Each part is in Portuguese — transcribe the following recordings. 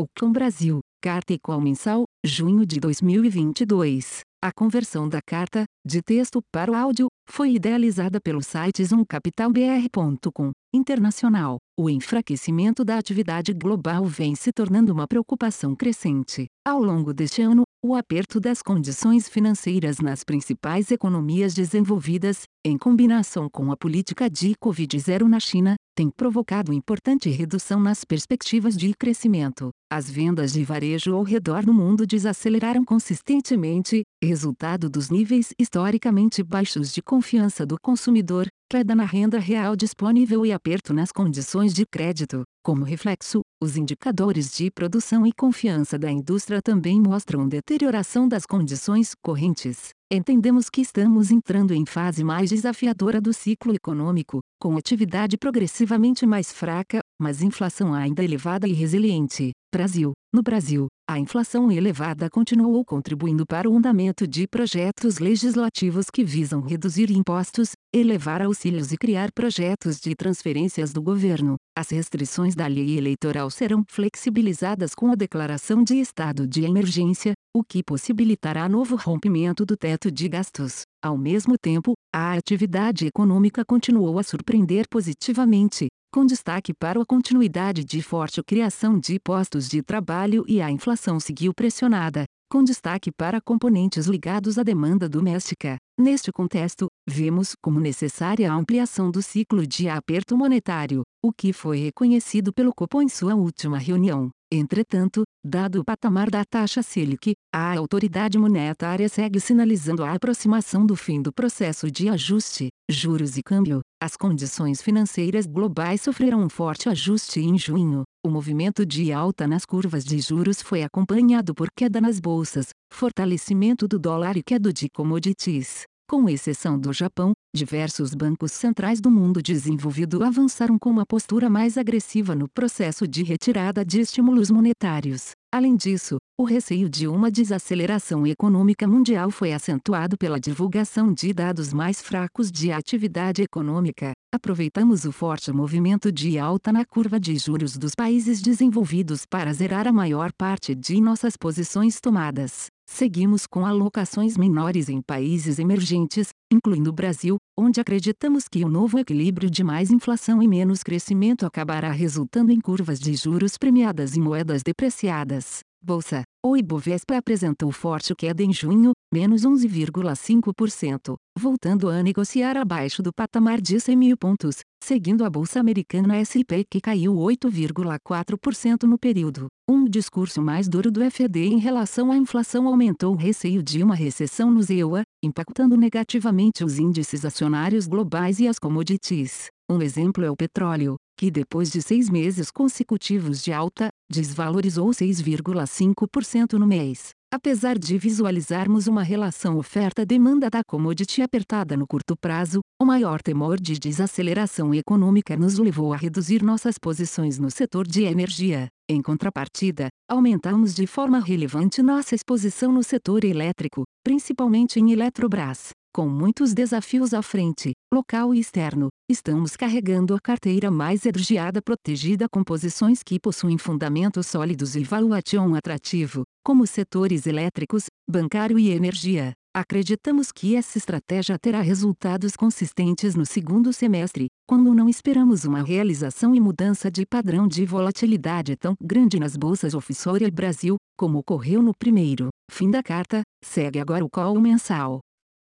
Ocon Brasil, Carta Equal Mensal, junho de 2022. A conversão da carta, de texto para o áudio, foi idealizada pelo site zoomcapitalbr.com. Internacional, o enfraquecimento da atividade global vem se tornando uma preocupação crescente. Ao longo deste ano, o aperto das condições financeiras nas principais economias desenvolvidas, em combinação com a política de Covid-0 na China, tem provocado importante redução nas perspectivas de crescimento. As vendas de varejo ao redor do mundo desaceleraram consistentemente, resultado dos níveis historicamente baixos de confiança do consumidor, queda na renda real disponível e aperto nas condições de crédito. Como reflexo, os indicadores de produção e confiança da indústria também mostram deterioração das condições correntes. Entendemos que estamos entrando em fase mais desafiadora do ciclo econômico, com atividade progressivamente mais fraca, mas inflação ainda elevada e resiliente. Brasil. No Brasil, a inflação elevada continuou contribuindo para o andamento de projetos legislativos que visam reduzir impostos, elevar auxílios e criar projetos de transferências do governo. As restrições da lei eleitoral serão flexibilizadas com a declaração de estado de emergência, o que possibilitará novo rompimento do teto de gastos. Ao mesmo tempo, a atividade econômica continuou a surpreender positivamente, com destaque para a continuidade de forte criação de postos de trabalho e a inflação seguiu pressionada, com destaque para componentes ligados à demanda doméstica. Neste contexto, vemos como necessária a ampliação do ciclo de aperto monetário, o que foi reconhecido pelo Copom em sua última reunião. Entretanto, dado o patamar da taxa Selic, a autoridade monetária segue sinalizando a aproximação do fim do processo de ajuste, juros e câmbio. As condições financeiras globais sofreram um forte ajuste em junho. O movimento de alta nas curvas de juros foi acompanhado por queda nas bolsas, fortalecimento do dólar e queda de commodities. Com exceção do Japão, diversos bancos centrais do mundo desenvolvido avançaram com uma postura mais agressiva no processo de retirada de estímulos monetários. Além disso, o receio de uma desaceleração econômica mundial foi acentuado pela divulgação de dados mais fracos de atividade econômica. Aproveitamos o forte movimento de alta na curva de juros dos países desenvolvidos para zerar a maior parte de nossas posições tomadas. Seguimos com alocações menores em países emergentes, incluindo o Brasil, onde acreditamos que o novo equilíbrio de mais inflação e menos crescimento acabará resultando em curvas de juros premiadas e moedas depreciadas. Bolsa. O Ibovespa apresentou forte queda em junho, menos 11,5%, voltando a negociar abaixo do patamar de 100 mil pontos, seguindo a Bolsa Americana SP que caiu 8,4% no período. Um discurso mais duro do FED em relação à inflação aumentou o receio de uma recessão no EUA, impactando negativamente os índices acionários globais e as commodities. Um exemplo é o petróleo, que depois de seis meses consecutivos de alta, desvalorizou 6,5% no mês. Apesar de visualizarmos uma relação oferta-demanda da commodity apertada no curto prazo, o maior temor de desaceleração econômica nos levou a reduzir nossas posições no setor de energia. Em contrapartida, aumentamos de forma relevante nossa exposição no setor elétrico, principalmente em Eletrobras. Com muitos desafios à frente, local e externo, estamos carregando a carteira mais energiada protegida com posições que possuem fundamentos sólidos e valuation atrativo, como setores elétricos, bancário e energia. Acreditamos que essa estratégia terá resultados consistentes no segundo semestre, quando não esperamos uma realização e mudança de padrão de volatilidade tão grande nas bolsas offshore Brasil, como ocorreu no primeiro. Fim da carta, segue agora o call mensal.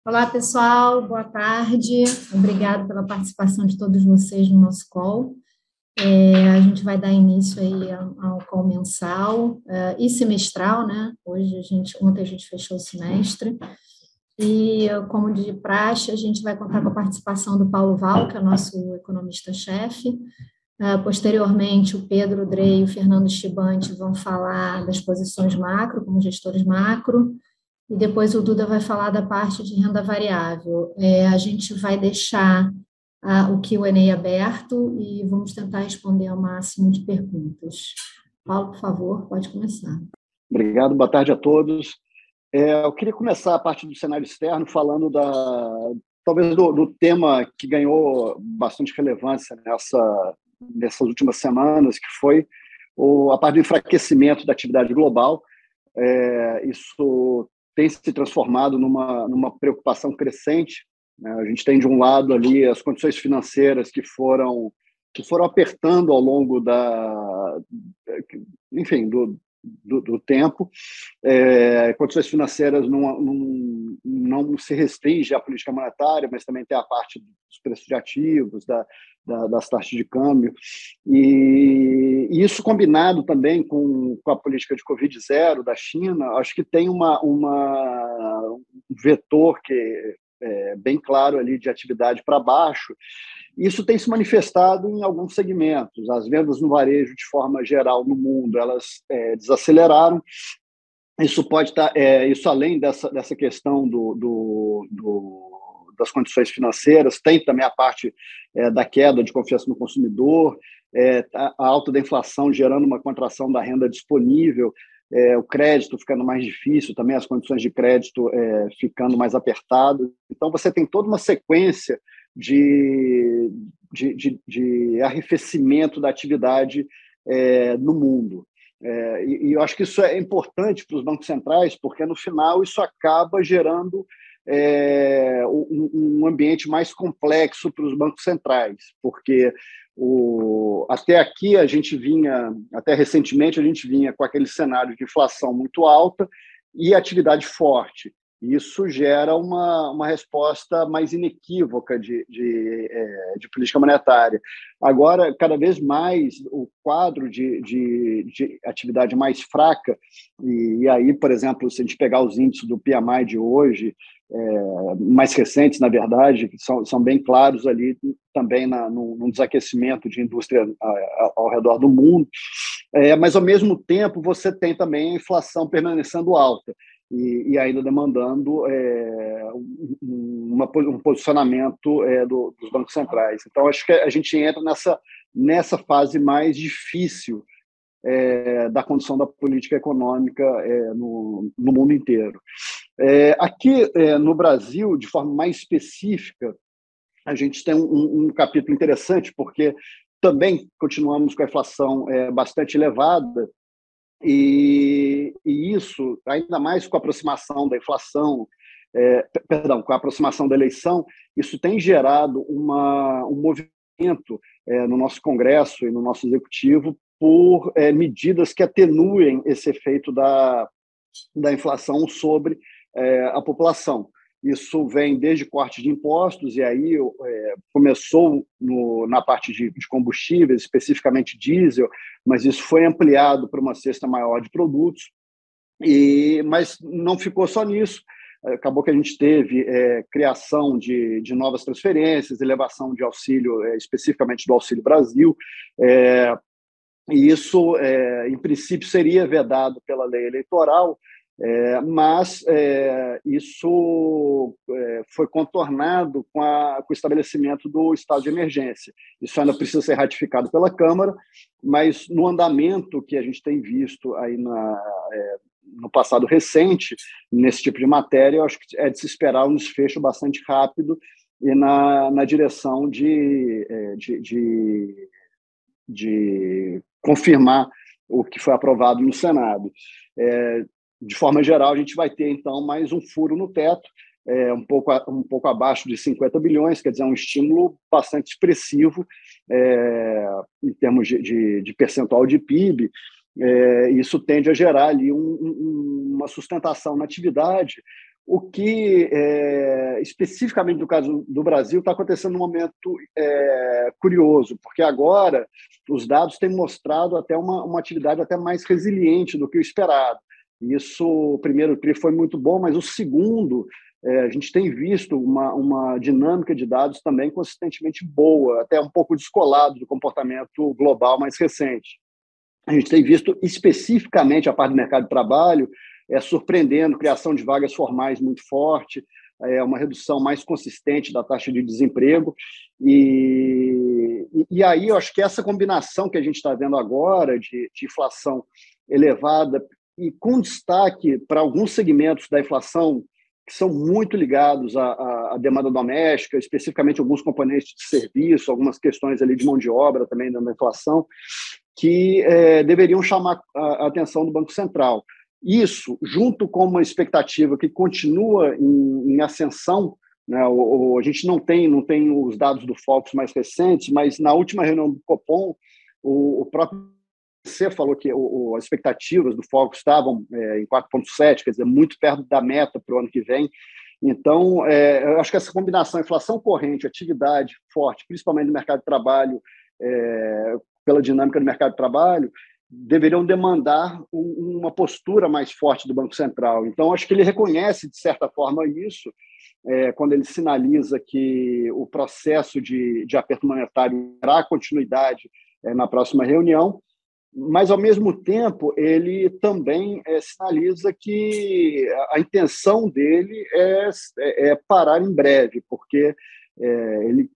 Olá, pessoal, boa tarde. Obrigado pela participação de todos vocês no nosso call. É, a gente vai dar início aí ao, ao call mensal uh, e semestral, né? Hoje a gente, ontem a gente fechou o semestre. E, como de praxe, a gente vai contar com a participação do Paulo Val, que é o nosso economista-chefe. Uh, posteriormente, o Pedro Drey e o Fernando Chibante vão falar das posições macro, como gestores macro e depois o Duda vai falar da parte de renda variável. É, a gente vai deixar a, o Q&A aberto e vamos tentar responder ao máximo de perguntas. Paulo, por favor, pode começar. Obrigado, boa tarde a todos. É, eu queria começar a parte do cenário externo falando da talvez do, do tema que ganhou bastante relevância nessa, nessas últimas semanas, que foi ou a parte do enfraquecimento da atividade global. É, isso tem se transformado numa, numa preocupação crescente. Né? A gente tem, de um lado, ali as condições financeiras que foram que foram apertando ao longo da, enfim, do, do, do tempo. É, condições financeiras não, não, não se restringe à política monetária, mas também tem a parte dos preços de ativos, da, da, das taxas de câmbio. E, e, isso combinado também com, com a política de Covid-0 da China, acho que tem uma, uma, um vetor que é bem claro ali de atividade para baixo, isso tem se manifestado em alguns segmentos. As vendas no varejo, de forma geral, no mundo, elas é, desaceleraram. Isso pode estar, tá, é, isso além dessa, dessa questão do, do, do das condições financeiras, tem também a parte é, da queda de confiança no consumidor, é, a alta da inflação gerando uma contração da renda disponível, é, o crédito ficando mais difícil, também as condições de crédito é, ficando mais apertadas. Então, você tem toda uma sequência de, de, de, de arrefecimento da atividade é, no mundo. É, e, e, eu acho que isso é importante para os bancos centrais, porque no final isso acaba gerando é, um, um, ambiente mais complexo para os bancos centrais, porque o, até aqui a gente vinha, até recentemente a gente vinha com aquele cenário de inflação muito alta e atividade forte. Isso gera uma, uma resposta mais inequívoca de, de, é, de política monetária. Agora, cada vez mais, o quadro de, de, de atividade mais fraca, e, e, aí, por exemplo, se a gente pegar os índices do PMI de hoje, é, mais recentes, na verdade, que são, são bem claros ali também na, no, no desaquecimento de indústria ao, ao redor do mundo, é, mas ao mesmo tempo você tem também a inflação permanecendo alta e, e ainda demandando é, uma, um posicionamento é, do, dos bancos centrais. Então, acho que a gente entra nessa, nessa fase mais difícil é, da condição da política econômica é, no, no, mundo inteiro. É, aqui é, no Brasil, de forma mais específica, a gente tem um, um capítulo interessante, porque também continuamos com a inflação bastante elevada, e, e, isso, ainda mais com a aproximação da inflação, é, perdão, com a aproximação da eleição, isso tem gerado uma, um movimento é, no nosso Congresso e no nosso Executivo por é, medidas que atenuem esse efeito da, da inflação sobre é, a população. Isso vem desde corte de impostos, e aí é, começou no, na parte de, de, combustíveis, especificamente diesel, mas isso foi ampliado para uma cesta maior de produtos, e mas não ficou só nisso. Acabou que a gente teve é, criação de, de novas transferências, elevação de auxílio, é, especificamente do Auxílio Brasil, é, e isso, é, em princípio, seria vedado pela lei eleitoral, é, mas é, isso é, foi contornado com, a, com, o estabelecimento do estado de emergência. Isso ainda precisa ser ratificado pela Câmara, mas no andamento que a gente tem visto aí na, é, no passado recente, nesse tipo de matéria, eu acho que é de se esperar um desfecho bastante rápido e na, na direção de, é, de, de, de confirmar o que foi aprovado no Senado. É, de forma geral, a gente vai ter, então, mais um furo no teto, é, um, pouco, um pouco abaixo de 50 bilhões, quer dizer, um estímulo bastante expressivo é, em termos de, de, de, percentual de PIB. É, isso tende a gerar ali um, um, uma sustentação na atividade, o que, é, especificamente no caso do Brasil, está acontecendo num momento é, curioso, porque agora os dados têm mostrado até uma, uma atividade até mais resiliente do que o esperado. Isso, o primeiro TRI foi muito bom, mas o segundo, é, a gente tem visto uma, uma dinâmica de dados também consistentemente boa, até um pouco descolado do comportamento global mais recente. A gente tem visto especificamente a parte do mercado de trabalho é, surpreendendo, criação de vagas formais muito forte, é, uma redução mais consistente da taxa de desemprego. E, e, aí eu acho que essa combinação que a gente está vendo agora de, de inflação elevada e com destaque para alguns segmentos da inflação que são muito ligados à, à, demanda doméstica, especificamente alguns componentes de serviço, algumas questões ali de mão de obra também da inflação, que é, deveriam chamar a atenção do Banco Central. Isso, junto com uma expectativa que continua em, em ascensão, né, o, o, a gente não tem, não tem os dados do Focus mais recentes, mas na última reunião do Copom, o, o próprio você falou que o, as expectativas do Focus estavam é, em 4,7, quer dizer, muito perto da meta para o ano que vem. Então, é, eu acho que essa combinação inflação corrente, atividade forte, principalmente no mercado de trabalho, é, pela dinâmica do mercado de trabalho, deveriam demandar um, uma postura mais forte do Banco Central. Então, acho que ele reconhece, de certa forma, isso, é, quando ele sinaliza que o processo de, de aperto monetário terá continuidade é, na próxima reunião, mas, ao mesmo tempo, ele também é, sinaliza que a intenção dele é, é, é parar em breve, porque é, ele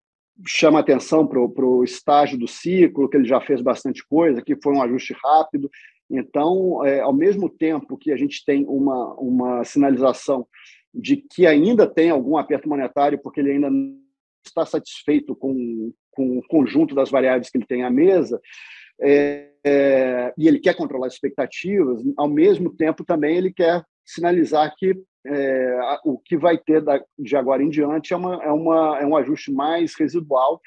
chama atenção para o estágio do ciclo, que ele já fez bastante coisa, que foi um ajuste rápido. Então, é, ao mesmo tempo que a gente tem uma, uma sinalização de que ainda tem algum aperto monetário, porque ele ainda não está satisfeito com, com o conjunto das variáveis que ele tem à mesa, é, é, e ele quer controlar as expectativas, ao mesmo tempo também ele quer sinalizar que é, o que vai ter da, de agora em diante é, uma, é, uma, é um ajuste mais residual,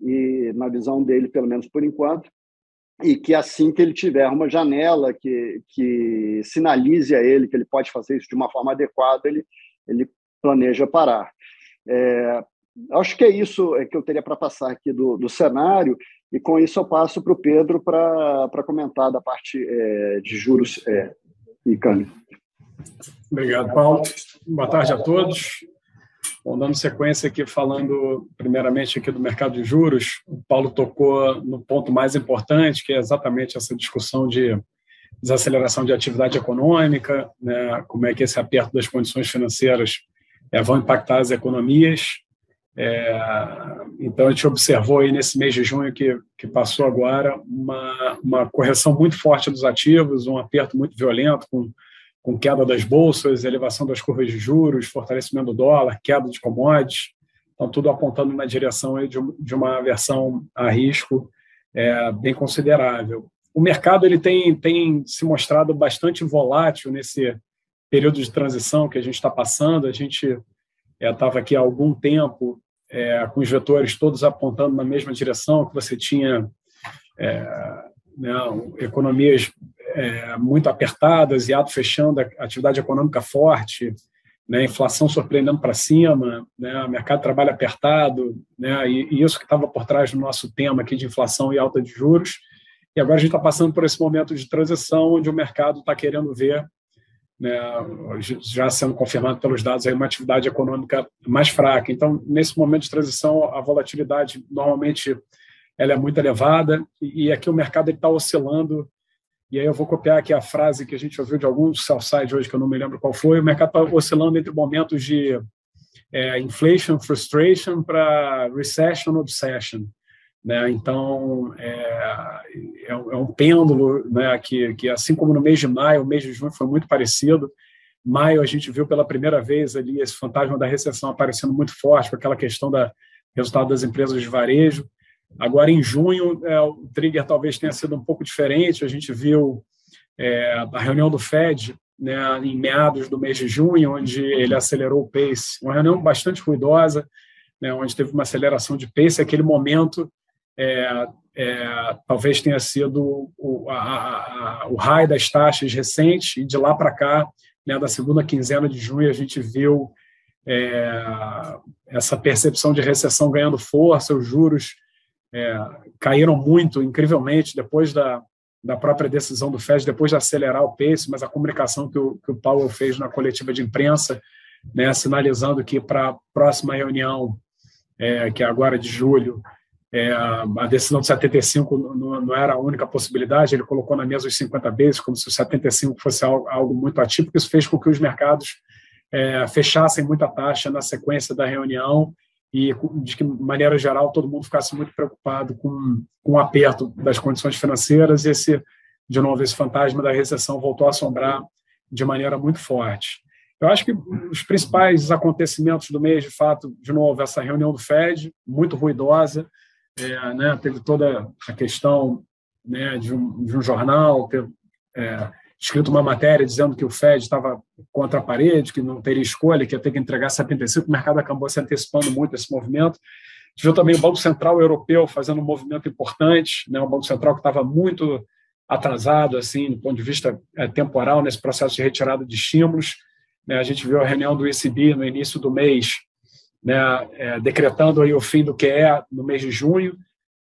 e na visão dele, pelo menos por enquanto, e que assim que ele tiver uma janela que, que sinalize a ele que ele pode fazer isso de uma forma adequada, ele, ele planeja parar. É, acho que é isso é que eu teria para passar aqui do, do cenário, e com isso eu passo para o Pedro para comentar da parte é, de juros é, e câmbio. Obrigado, Paulo. Boa tarde a todos. Bom, dando sequência aqui, falando primeiramente aqui do mercado de juros, o Paulo tocou no ponto mais importante, que é exatamente essa discussão de desaceleração de atividade econômica, né, como é que esse aperto das condições financeiras é, vão impactar as economias. É, então, a gente observou aí nesse mês de junho que, que passou agora uma, uma correção muito forte dos ativos, um aperto muito violento, com com queda das bolsas, elevação das curvas de juros, fortalecimento do dólar, queda de commodities, então tudo apontando na direção de, de uma aversão a risco é, bem considerável. O mercado ele tem, tem se mostrado bastante volátil nesse período de transição que a gente está passando. A gente estava é, aqui há algum tempo é, com os vetores todos apontando na mesma direção, que você tinha é, né, economias é, muito apertadas, e ato fechando, atividade econômica forte, né, inflação surpreendendo para cima, né, mercado de trabalho apertado, né, e, e isso que estava por trás do nosso tema aqui de inflação e alta de juros. E agora a gente está passando por esse momento de transição onde o mercado está querendo ver, né, já sendo confirmado pelos dados, aí uma atividade econômica mais fraca. Então, nesse momento de transição, a volatilidade normalmente ela é muito elevada e, aqui o mercado está oscilando e aí eu vou copiar aqui a frase que a gente ouviu de algum sell-side hoje, que eu não me lembro qual foi, o mercado está oscilando entre momentos de é, inflation frustration para recession obsession. Né? Então, é, é, é, um pêndulo né, que, que, assim como no mês de maio, o mês de junho foi muito parecido. Maio, a gente viu pela primeira vez ali esse fantasma da recessão aparecendo muito forte, com aquela questão do resultado das empresas de varejo. Agora, em junho, é, o trigger talvez tenha sido um pouco diferente. A gente viu é, a reunião do Fed né, em meados do mês de junho, onde ele acelerou o pace. Uma reunião bastante ruidosa, né, onde teve uma aceleração de pace. Aquele momento é, é, talvez tenha sido o, a, a, o das taxas recentes, e de lá para cá, né, da segunda quinzena de junho, a gente viu é, essa percepção de recessão ganhando força, os juros é, caíram muito, incrivelmente, depois da, da própria decisão do FED, depois de acelerar o pace, mas a comunicação que o, que o Powell fez na coletiva de imprensa, né, sinalizando que para a próxima reunião, é, que é agora de julho, é, a decisão de 75 não, não, era a única possibilidade, ele colocou na mesa os 50 bases, como se o 75 fosse algo, algo muito atípico, isso fez com que os mercados é, fechassem muita taxa na sequência da reunião e de que maneira geral todo mundo ficasse muito preocupado com, com o aperto das condições financeiras. E esse de novo esse fantasma da recessão voltou a assombrar de maneira muito forte. Eu acho que os principais acontecimentos do mês, de fato, de novo, essa reunião do Fed, muito ruidosa, é, né, teve toda a questão né, de, um, de um jornal ter é, escrito uma matéria dizendo que o Fed estava contra a parede, que não teria escolha, que ia ter que entregar 75, o mercado acabou se antecipando muito esse movimento. Viu também o Banco Central Europeu fazendo um movimento importante, né, um Banco Central que estava muito atrasado, assim, do ponto de vista é, temporal, nesse processo de retirada de estímulos. Né, a gente viu a reunião do ECB no início do mês, né, é, decretando aí o fim do QE no mês de junho,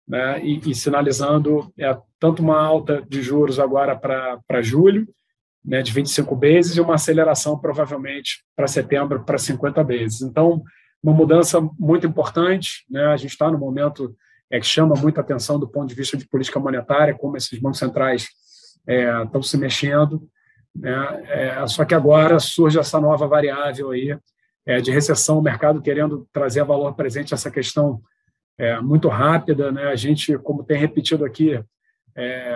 né, e, e, sinalizando é, tanto uma alta de juros agora para julho, né, de 25 vezes, e uma aceleração provavelmente para setembro para 50 vezes. Então, uma mudança muito importante. Né, a gente está no momento é, que chama muita atenção do ponto de vista de política monetária, como esses bancos centrais é, estão se mexendo. Né, é, só que agora surge essa nova variável aí é, de recessão, o mercado querendo trazer valor presente essa questão é, muito rápida. Né? A gente, como tem repetido aqui, é,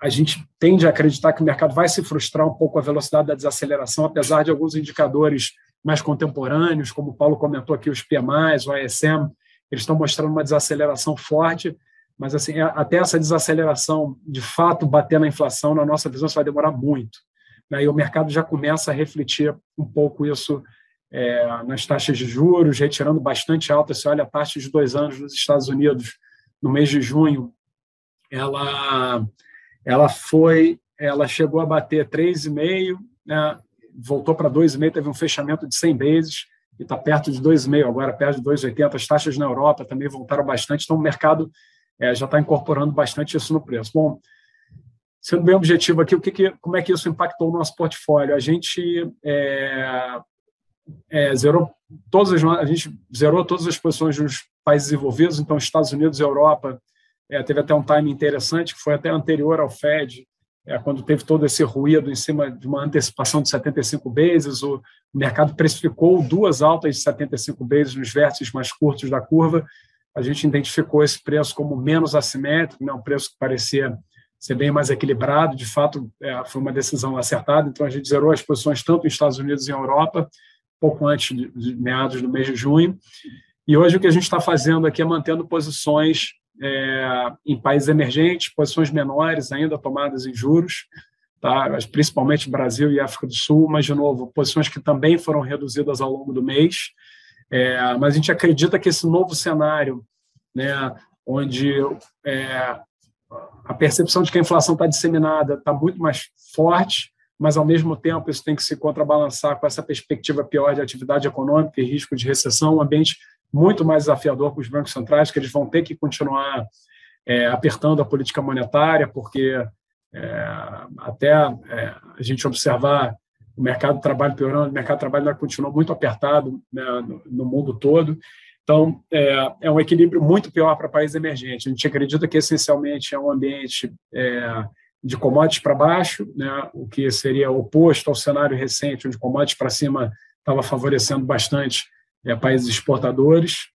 a gente tende a acreditar que o mercado vai se frustrar um pouco a velocidade da desaceleração, apesar de alguns indicadores mais contemporâneos, como o Paulo comentou aqui, os PMIs, o ISM, eles estão mostrando uma desaceleração forte, mas assim, é, até essa desaceleração de fato bater na inflação, na nossa visão, isso vai demorar muito. Né? E o mercado já começa a refletir um pouco isso é, nas taxas de juros, retirando bastante alta. Se olha a taxa de dois anos nos Estados Unidos no mês de junho, ela, ela foi, ela chegou a bater 3,5, né, voltou para 2,5, teve um fechamento de 100 vezes e está perto de 2,5, agora perto de 2,80. As taxas na Europa também voltaram bastante, então o mercado é, já está incorporando bastante isso no preço. Bom, sendo bem objetivo aqui, o que, que como é que isso impactou o nosso portfólio? A gente é, é, zerou todas as, a gente zerou todas as posições nos países envolvidos, então Estados Unidos e Europa é, teve até um time interessante que foi até anterior ao Fed, é, quando teve todo esse ruído em cima de uma antecipação de 75 vezes, o mercado precificou duas altas de 75 vezes nos vértices mais curtos da curva. A gente identificou esse preço como menos assimétrico, né, um preço que parecia ser bem mais equilibrado. De fato, é, foi uma decisão acertada. Então, a gente zerou as posições tanto nos Estados Unidos e Europa pouco antes de, de meados do mês de junho. E hoje o que a gente está fazendo aqui é mantendo posições é, em países emergentes, posições menores ainda tomadas em juros, tá? principalmente Brasil e África do Sul, mas, de novo, posições que também foram reduzidas ao longo do mês. É, mas a gente acredita que esse novo cenário, né, onde é, a percepção de que a inflação está disseminada está muito mais forte, mas ao mesmo tempo isso tem que se contrabalançar com essa perspectiva pior de atividade econômica e risco de recessão, um ambiente muito mais desafiador para os bancos centrais, que eles vão ter que continuar é, apertando a política monetária, porque é, até é, a gente observar o mercado de trabalho piorando, o mercado de trabalho ainda continua muito apertado né, no, no, mundo todo. Então, é, é, um equilíbrio muito pior para países emergentes. A gente acredita que, essencialmente, é um ambiente é, de commodities para baixo, né, o que seria oposto ao cenário recente, onde commodities para cima estava favorecendo bastante é, países exportadores,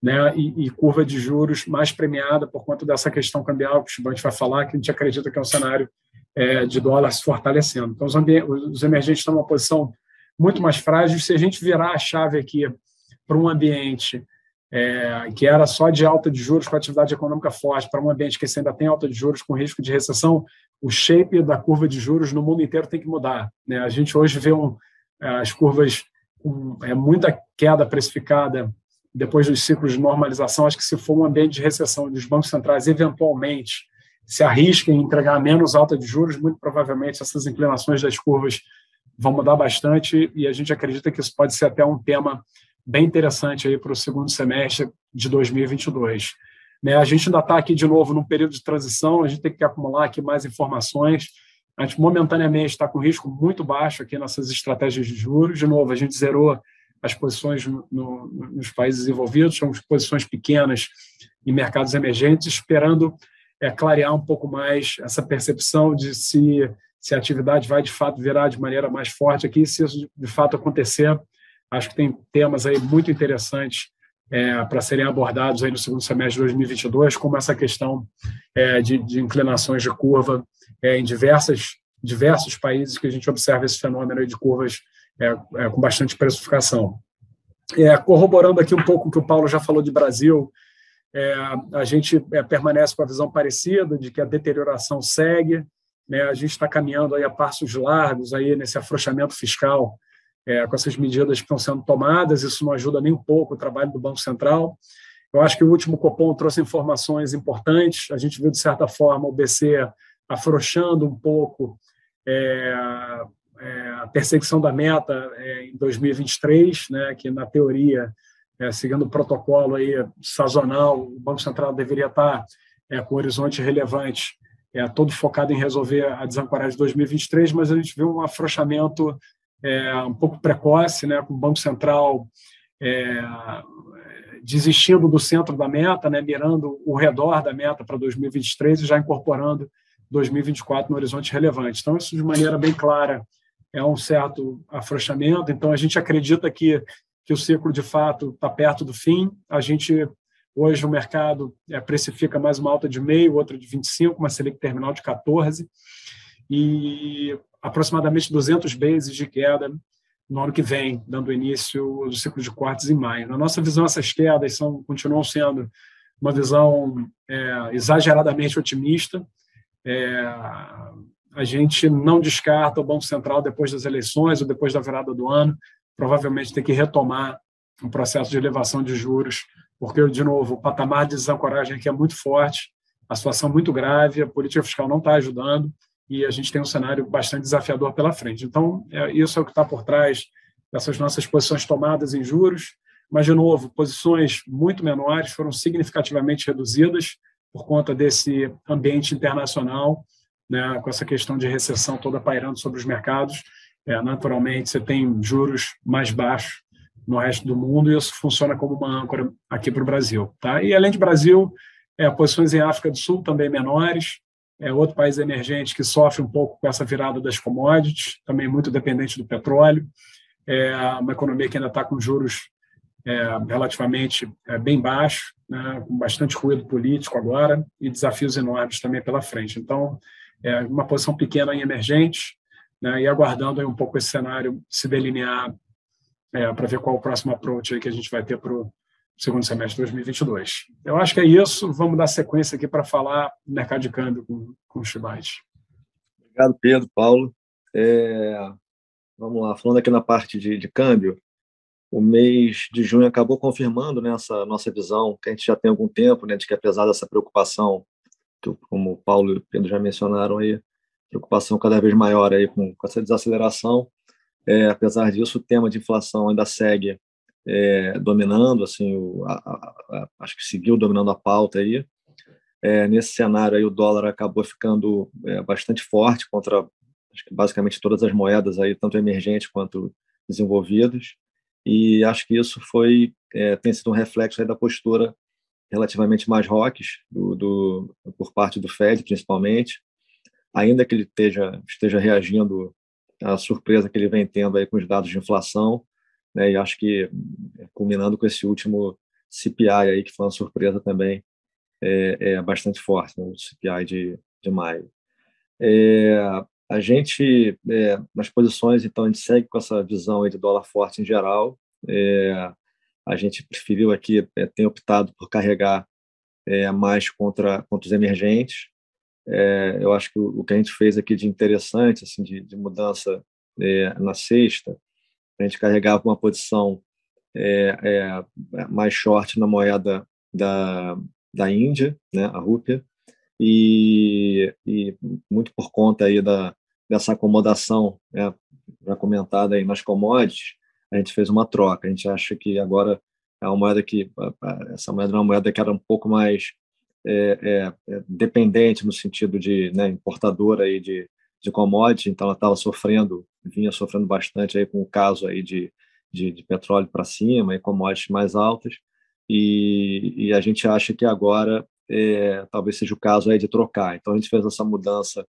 né, e, e, curva de juros mais premiada por conta dessa questão cambial que o Chibante vai falar, que a gente acredita que é um cenário é, de dólar se fortalecendo. Então, os, os emergentes estão numa posição muito mais frágil. Se a gente virar a chave aqui para um ambiente é, que era só de alta de juros com atividade econômica forte, para um ambiente que ainda tem alta de juros com risco de recessão, o shape da curva de juros no mundo inteiro tem que mudar. Né? A gente hoje vê um, é, as curvas com é, muita queda precificada depois dos ciclos de normalização. Acho que se for um ambiente de recessão onde os bancos centrais eventualmente se arrisquem em entregar menos alta de juros, muito provavelmente essas inclinações das curvas vão mudar bastante e a gente acredita que isso pode ser até um tema bem interessante aí para o segundo semestre de 2022. Né? A gente ainda está aqui de novo num período de transição, a gente tem que acumular aqui mais informações. A gente momentaneamente está com risco muito baixo aqui nessas estratégias de juros. De novo, a gente zerou as posições no, no, nos países desenvolvidos, são posições pequenas em mercados emergentes, esperando é, clarear um pouco mais essa percepção de se, se a atividade vai de fato virar de maneira mais forte aqui. Se isso de fato acontecer, acho que tem temas aí muito interessantes é, para serem abordados aí no segundo semestre de 2022, como essa questão é, de, de, inclinações de curva é, em diversas, diversos países que a gente observa esse fenômeno de curvas é, é, com bastante precificação. É, corroborando aqui um pouco o que o Paulo já falou de Brasil, a gente permanece com a visão parecida de que a deterioração segue, né, a gente está caminhando aí a passos largos aí nesse afrouxamento fiscal é, com essas medidas que estão sendo tomadas, isso não ajuda nem um pouco o trabalho do Banco Central. Eu acho que o último Copom trouxe informações importantes, a gente viu, de certa forma, o BC afrouxando um pouco é, é, a perseguição da meta é, em 2023, né, que na teoria, é, seguindo o protocolo aí sazonal, o Banco Central deveria estar é, com horizonte relevante, é, todo focado em resolver a desancoragem de 2023, mas a gente viu um afrouxamento é, um pouco precoce, né, com o Banco Central desistindo do centro da meta, né, mirando o redor da meta para 2023 e já incorporando 2024 no horizonte relevante. Então, isso de maneira bem clara é um certo afrouxamento. Então, a gente acredita que, que o ciclo, de fato, está perto do fim. A gente, hoje, o mercado é, precifica mais uma alta de meio, outra de 25, uma Selic terminal de 14, e aproximadamente 200 bases de queda no ano que vem, dando início do ciclo de cortes em maio. Na nossa visão, essas quedas são, continuam sendo uma visão é, exageradamente otimista, é, a gente não descarta o Banco Central depois das eleições ou depois da virada do ano, provavelmente tem que retomar um processo de elevação de juros, porque, de novo, o patamar de desancoragem aqui é muito forte, a situação muito grave, a política fiscal não está ajudando e a gente tem um cenário bastante desafiador pela frente. Então, é, isso é o que está por trás dessas nossas posições tomadas em juros, mas, de novo, posições muito menores foram significativamente reduzidas, por conta desse ambiente internacional, né, com essa questão de recessão toda pairando sobre os mercados. É, naturalmente, você tem juros mais baixos no resto do mundo e isso funciona como uma âncora aqui para o Brasil. Tá? E, além de Brasil, é, posições em África do Sul também menores, é outro país emergente que sofre um pouco com essa virada das commodities, também muito dependente do petróleo, é uma economia que ainda está com juros é, relativamente é, bem baixo, né, com bastante ruído político agora e desafios enormes também pela frente. Então, é uma posição pequena em emergente né, e aguardando um pouco esse cenário se delinear é, para ver qual o próximo approach que a gente vai ter para o segundo semestre de 2022. Eu acho que é isso. Vamos dar sequência aqui para falar do mercado de câmbio com, com o Chibate. Obrigado, Pedro, Paulo. É, vamos lá, falando aqui na parte de, de câmbio, o mês de junho acabou confirmando né, essa nossa visão, que a gente já tem algum tempo, né, de que apesar dessa preocupação, que, como o Paulo e o Pedro já mencionaram aí, preocupação cada vez maior aí com, com essa desaceleração, é, apesar disso, o tema de inflação ainda segue é, dominando, assim, o, a, a, acho que seguiu dominando a pauta aí. É, nesse cenário aí, o dólar acabou ficando é, bastante forte contra, basicamente todas as moedas aí, tanto emergentes quanto desenvolvidas e acho que isso foi tem sido um reflexo da postura relativamente mais rocks do, do, por parte do Fed, principalmente, ainda que ele esteja esteja reagindo à surpresa que ele vem tendo aí com os dados de inflação, né, e acho que culminando com esse último CPI aí que foi uma surpresa também é, é bastante forte, né, o CPI de, de maio. É, a gente, é, nas posições, então, a gente segue com essa visão de dólar forte em geral. É, a gente preferiu aqui, é, tem optado por carregar é, mais contra, contra os emergentes. É, eu acho que o, o, que a gente fez aqui de interessante, assim, de, de mudança é, na sexta, a gente carregava uma posição mais short na moeda da, da Índia, né, a rúpia, e, e muito por conta aí da, dessa acomodação né, já comentada aí nas commodities, a gente fez uma troca. A gente acha que agora é uma moeda que essa moeda é uma moeda que era um pouco mais é, é, é dependente no sentido de né, importadora aí de, de commodity, então ela estava sofrendo, vinha sofrendo bastante aí com o caso aí de, de, de petróleo para cima e commodities mais altas, e, e, a gente acha que agora é, talvez seja o caso aí de trocar. Então a gente fez essa mudança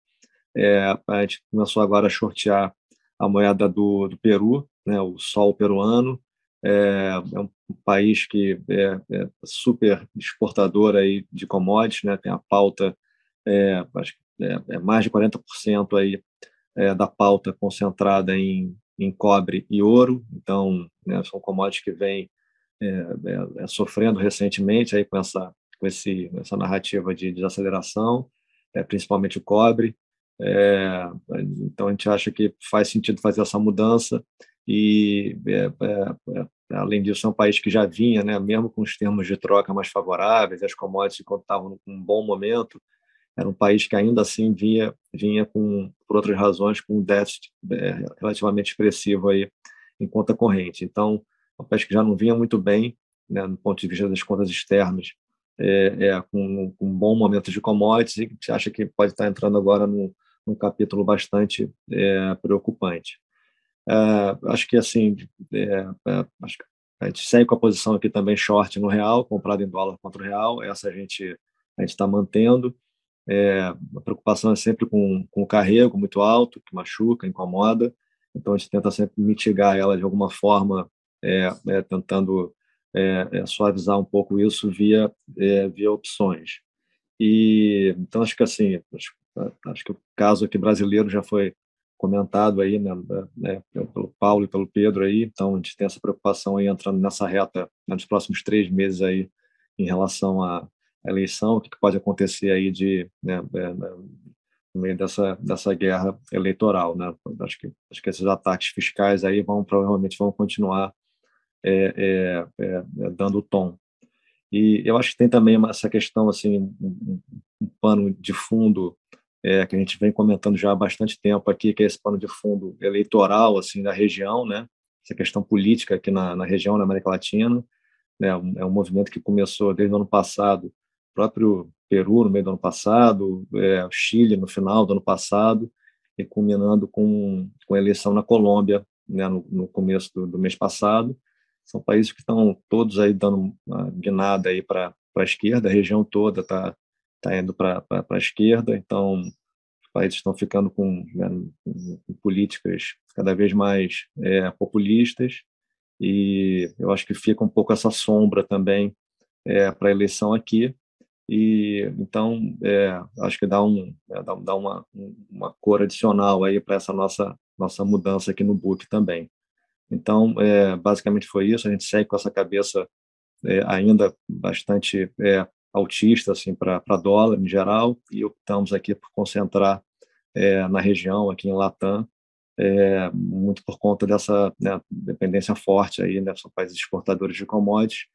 é, a gente começou agora a shortear a moeda do, do Peru, né, o sol peruano. É, é um país que é, é, super exportador aí de commodities, né, tem a pauta, é, acho que é, é mais de 40% aí, é, da pauta concentrada em, em cobre e ouro, então né, são commodities que vêm é, é, é, sofrendo recentemente aí com essa com esse essa narrativa de desaceleração, é, principalmente o cobre. Então a gente acha que faz sentido fazer essa mudança e além disso é um país que já vinha, né, mesmo com os termos de troca mais favoráveis, as commodities quando estavam num bom momento, era um país que ainda assim vinha vinha com por outras razões com um déficit é, relativamente expressivo aí em conta corrente. Então, um país que já não vinha muito bem, né, do ponto de vista das contas externas, é, é com, com, um bom momento de commodities e que acha que pode estar entrando agora num, num capítulo bastante é, preocupante. É, acho que assim, é, é, acho que a gente segue com a posição aqui também short no real, comprado em dólar contra o real. Essa a gente a gente está mantendo. É, a preocupação é sempre com, com o carrego muito alto, que machuca, incomoda. Então, a gente tenta sempre mitigar ela de alguma forma, é, é, tentando é, é, suavizar um pouco isso via, é, via opções. E, então, acho que assim, acho, acho, que o caso aqui brasileiro já foi comentado aí né, né, pelo Paulo e pelo Pedro aí, então a gente tem essa preocupação aí entrando nessa reta né, nos próximos três meses aí em relação a, eleição, o que pode acontecer aí de né, é, né, no meio dessa dessa guerra eleitoral, né? Acho que acho que esses ataques fiscais aí vão provavelmente vão continuar é, é, é, é dando tom. E eu acho que tem também essa questão assim um, um pano de fundo é, que a gente vem comentando já há bastante tempo aqui, que é esse pano de fundo eleitoral assim da região, né? Essa questão política aqui na, na região, na América Latina, né? É um movimento que começou desde o ano passado próprio Peru no meio do ano passado, é, Chile no final do ano passado, e culminando com, com a eleição na Colômbia né, no, no começo do, do, mês passado. São países que estão todos aí dando uma guinada aí para a esquerda, a região toda está tá indo para a esquerda, então os países estão ficando com, né, com políticas cada vez mais é, populistas, e eu acho que fica um pouco essa sombra também é, para a eleição aqui, e então é, acho que dá um é, dá, dá, uma uma cor adicional aí para essa nossa nossa mudança aqui no book também. Então é, basicamente foi isso. A gente segue com essa cabeça é, ainda bastante é, altista assim para dólar em geral. E optamos aqui por concentrar é, na região aqui em Latam muito por conta dessa né, dependência forte aí né, são países exportadores de commodities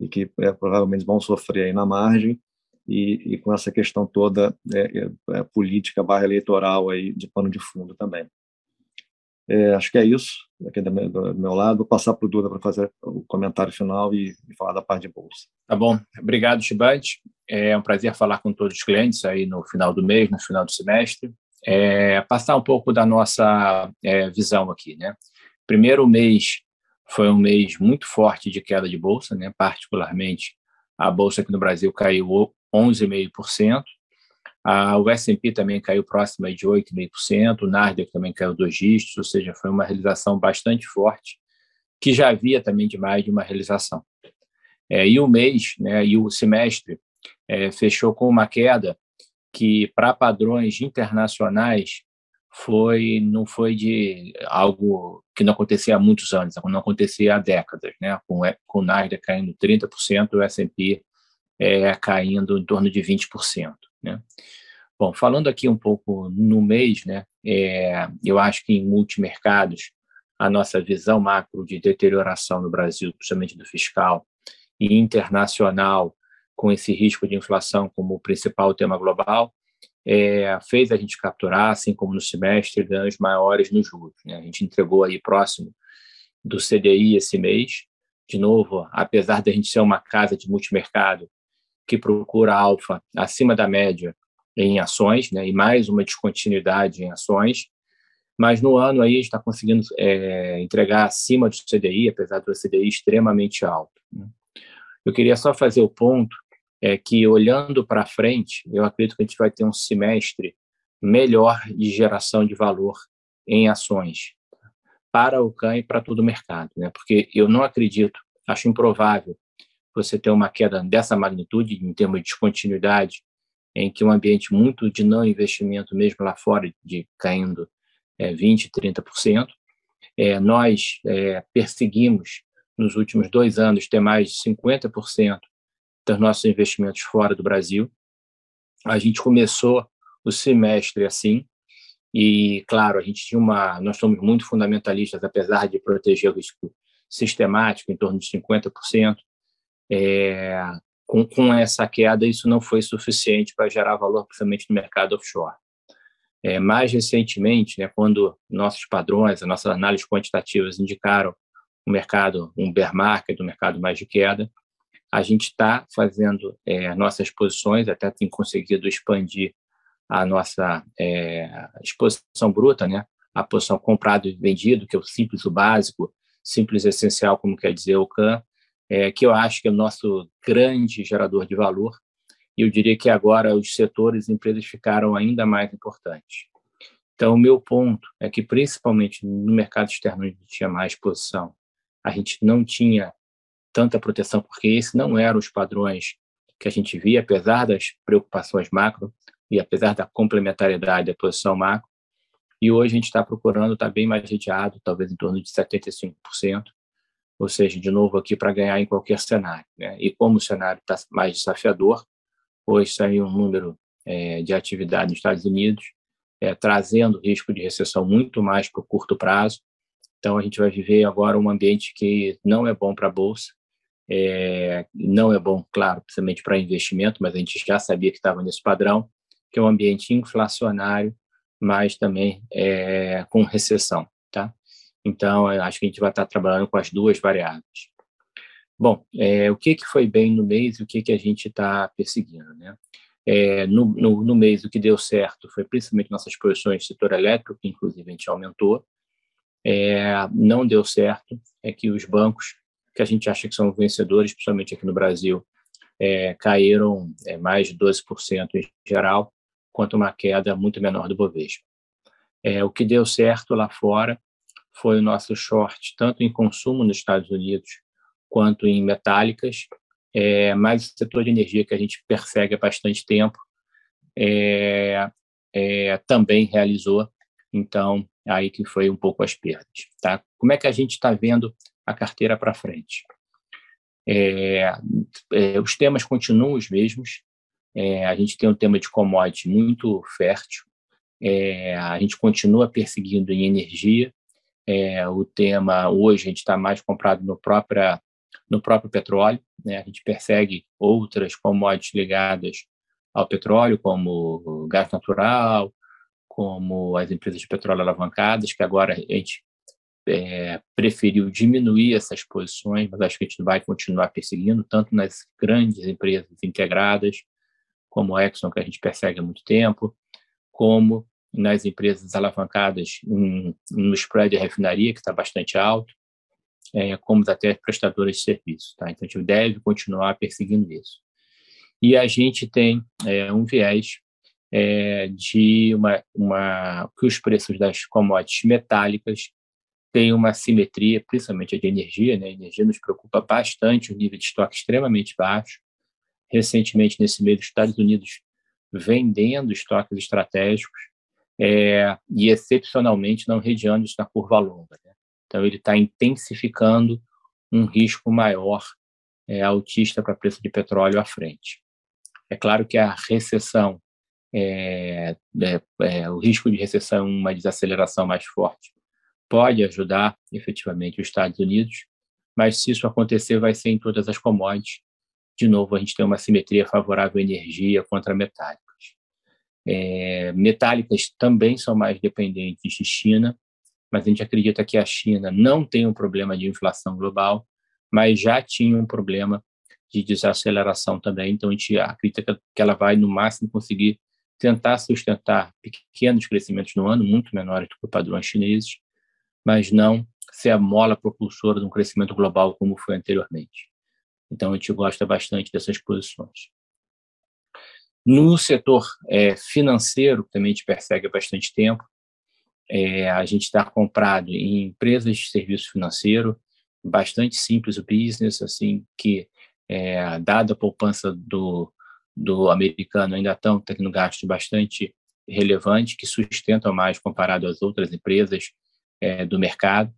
e que provavelmente vão sofrer aí na margem e, e com essa questão toda é, é, é, política barra eleitoral aí de pano de fundo também. É, acho que é isso aqui do meu, do meu lado. Vou passar para o Duda para fazer o comentário final e, e, falar da parte de bolsa. Tá bom. Obrigado, Chibante. É um prazer falar com todos os clientes aí no final do mês, no final do semestre. É, passar um pouco da nossa é, visão aqui, né? Primeiro mês foi um mês muito forte de queda de bolsa, né? Particularmente a bolsa aqui no Brasil caiu 11,5%. A, o S&P também caiu próximo de 8,5%, o Nasdaq também caiu dois dígitos, ou seja, foi uma realização bastante forte, que já havia também de mais de uma realização. É, e o mês, né, e o semestre, é, fechou com uma queda que, para padrões internacionais, foi não foi de algo que não acontecia há muitos anos, não acontecia há décadas, né? com, com o Nasdaq caindo 30%, o S&P é, caindo em torno de 20%. Né? Bom, falando aqui um pouco no mês, né, é, eu acho que em multimercados, a nossa visão macro de deterioração no Brasil, principalmente do fiscal, e internacional, com esse risco de inflação como principal tema global, é, fez a gente capturar, assim como no semestre, ganhos maiores nos juros. Né? A gente entregou aí próximo do CDI esse mês. De novo, apesar de a gente ser uma casa de multimercado, que procura alfa acima da média em ações, né, e mais uma descontinuidade em ações, mas no ano aí está conseguindo é, entregar acima do CDI, apesar do CDI extremamente alto. Né. Eu queria só fazer o ponto é que olhando para frente, eu acredito que a gente vai ter um semestre melhor de geração de valor em ações para o CAN e para todo o mercado, né? Porque eu não acredito, acho improvável você ter uma queda dessa magnitude, em termos de descontinuidade, em que um ambiente muito de não investimento, mesmo lá fora, de caindo é, 20%, 30%, É, nós é, perseguimos, nos últimos dois anos, ter mais de 50% dos nossos investimentos fora do Brasil. A gente começou o semestre assim, e, claro, a gente tinha uma. Nós somos muito fundamentalistas, apesar de proteger o risco sistemático, em torno de 50%. É, com, com essa queda, isso não foi suficiente para gerar valor, principalmente no mercado offshore. É, mais recentemente, né, quando nossos padrões, as nossas análises quantitativas indicaram um mercado, um bear market, um mercado mais de queda, a gente está fazendo é, nossas posições, até tem conseguido expandir a nossa é, exposição bruta, né? a posição comprado e vendido, que é o simples, o básico, simples essencial, como quer dizer o CAN, é, que eu acho que é o nosso grande gerador de valor. E eu diria que agora os setores e empresas ficaram ainda mais importantes. Então, o meu ponto é que, principalmente no mercado externo, onde tinha mais posição, a gente não tinha tanta proteção, porque esses não eram os padrões que a gente via, apesar das preocupações macro e apesar da complementariedade da posição macro. E hoje a gente está procurando estar tá bem mais redeado, talvez em torno de 75%, ou seja, de novo aqui para ganhar em qualquer cenário. Né? E como o cenário está mais desafiador, hoje saiu um número é, de atividade nos Estados Unidos, é, trazendo risco de recessão muito mais para o curto prazo. Então, a gente vai viver agora um ambiente que não é bom para a Bolsa, é, não é bom, claro, principalmente para investimento, mas a gente já sabia que estava nesse padrão, que é um ambiente inflacionário, mas também é, com recessão. Então, acho que a gente vai estar trabalhando com as duas variáveis. Bom, é, o que, que foi bem no mês e o que, que a gente está perseguindo? Né? É, no, no, no, mês, o que deu certo foi principalmente nossas posições no setor elétrico, que inclusive a gente aumentou. É, não deu certo é que os bancos, que a gente acha que são vencedores, principalmente aqui no Brasil, é, caíram é, mais de 12% em geral, quanto uma queda muito menor do Bovespa. É, o que deu certo lá fora foi o nosso short, tanto em consumo nos Estados Unidos quanto em metálicas, é, mas o setor de energia que a gente persegue há bastante tempo é, é, também realizou, então aí que foi um pouco as perdas. Tá? Como é que a gente está vendo a carteira para frente? É, é, os temas continuam os mesmos, é, a gente tem um tema de commodity muito fértil, a gente continua perseguindo em energia, é, o tema hoje a gente está mais comprado no próprio, no próprio petróleo, né? a gente persegue outras commodities ligadas ao petróleo, como gás natural, como as empresas de petróleo alavancadas, que agora a gente é, preferiu diminuir essas posições, mas acho que a gente vai continuar perseguindo, tanto nas grandes empresas integradas, como a Exxon, que a gente persegue há muito tempo, como nas empresas alavancadas em, no spread de refinaria, que está bastante alto, é, como até prestadoras de serviço. Tá? Então, a gente deve continuar perseguindo isso. E a gente tem é, um viés é, de uma, uma, que os preços das commodities metálicas têm uma simetria, principalmente a de energia. Né? A energia nos preocupa bastante, o nível de estoque extremamente baixo. Recentemente, nesse mês, os Estados Unidos vendendo estoques estratégicos é, e excepcionalmente não isso na curva longa. Né? Então, ele está intensificando um risco maior é, autista para preço de petróleo à frente. É claro que a recessão, é, é, é, o risco de recessão, uma desaceleração mais forte, pode ajudar efetivamente os Estados Unidos, mas se isso acontecer, vai ser em todas as commodities. De novo, a gente tem uma simetria favorável à energia contra metálicas. É, metálicas também são mais dependentes de China, mas a gente acredita que a China não tem um problema de inflação global, mas já tinha um problema de desaceleração também. Então, a gente acredita que ela vai, no máximo, conseguir tentar sustentar pequenos crescimentos no ano, muito menores do que padrões chineses, mas não ser a mola propulsora de um crescimento global como foi anteriormente. Então, a gente gosta bastante dessas posições. No setor é, financeiro, também a gente persegue há bastante tempo, é, a gente está comprado em empresas de serviço financeiro, bastante simples o business, assim, que, é, dada a poupança do, do americano, ainda estão tendo gasto bastante relevante, que sustentam mais comparado às outras empresas é, do mercado.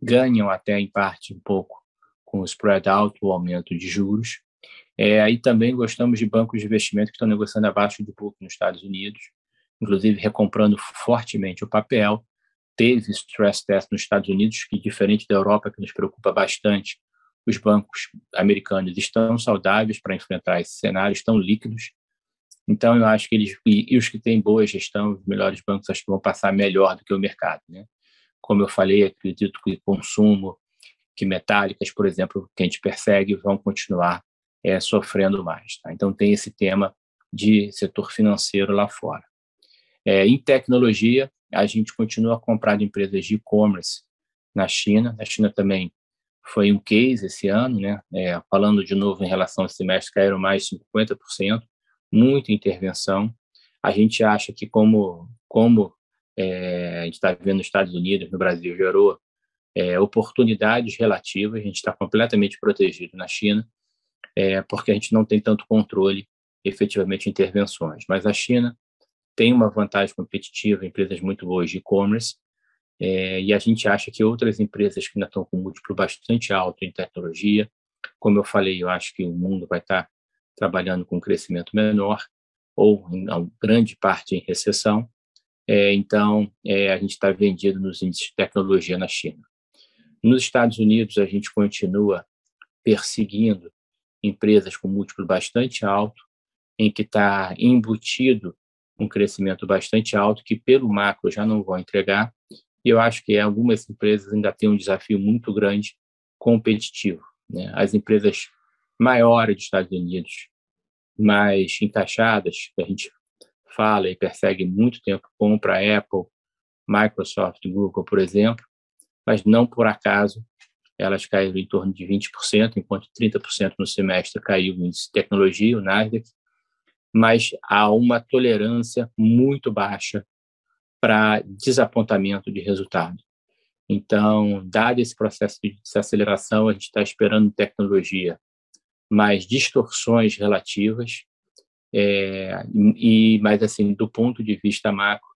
ganham até em parte um pouco com o spread alto, o aumento de juros. É, aí também gostamos de bancos de investimento que estão negociando abaixo do book nos Estados Unidos, inclusive recomprando fortemente o papel. Teve stress test nos Estados Unidos, que diferente da Europa, que nos preocupa bastante, os bancos americanos estão saudáveis para enfrentar esse cenário, estão líquidos. Então, eu acho que eles, e, e, os que têm boa gestão, os melhores bancos, acho que vão passar melhor do que o mercado. Né? Como eu falei, acredito que consumo, que metálicas, por exemplo, que a gente persegue, vão continuar é, sofrendo mais. Tá? Então, tem esse tema de setor financeiro lá fora. É, em tecnologia, a gente continua a comprar de empresas de e-commerce na China. Na China também foi um case esse ano, né? É, falando de novo em relação ao semestre, caíram mais de 50%, muita intervenção. A gente acha que como como é, a gente está vendo nos Estados Unidos, no Brasil, gerou é, oportunidades relativas, a gente está completamente protegido na China, é, porque a gente não tem tanto controle efetivamente intervenções. Mas a China tem uma vantagem competitiva, empresas muito boas de e-commerce, é, e a gente acha que outras empresas que ainda estão com múltiplo bastante alto em tecnologia, como eu falei, eu acho que o mundo vai estar trabalhando com um crescimento menor, ou em grande parte em recessão, é, então é, a gente está vendido nos índices de tecnologia na China. Nos Estados Unidos, a gente continua perseguindo empresas com múltiplo bastante alto, em que está embutido um crescimento bastante alto, que pelo macro já não vão entregar, e eu acho que algumas empresas ainda têm um desafio muito grande competitivo. Né? As empresas maiores dos Estados Unidos, mais encaixadas, que a gente fala e persegue muito tempo, compra Apple, Microsoft, Google, por exemplo, mas não por acaso elas caíram em torno de 20%, enquanto 30% no semestre caiu em tecnologia, o Nasdaq, mas há uma tolerância muito baixa para desapontamento de resultado. Então, dado esse processo de desaceleração, a gente está esperando tecnologia mais distorções relativas, é, e mais assim, do ponto de vista macro,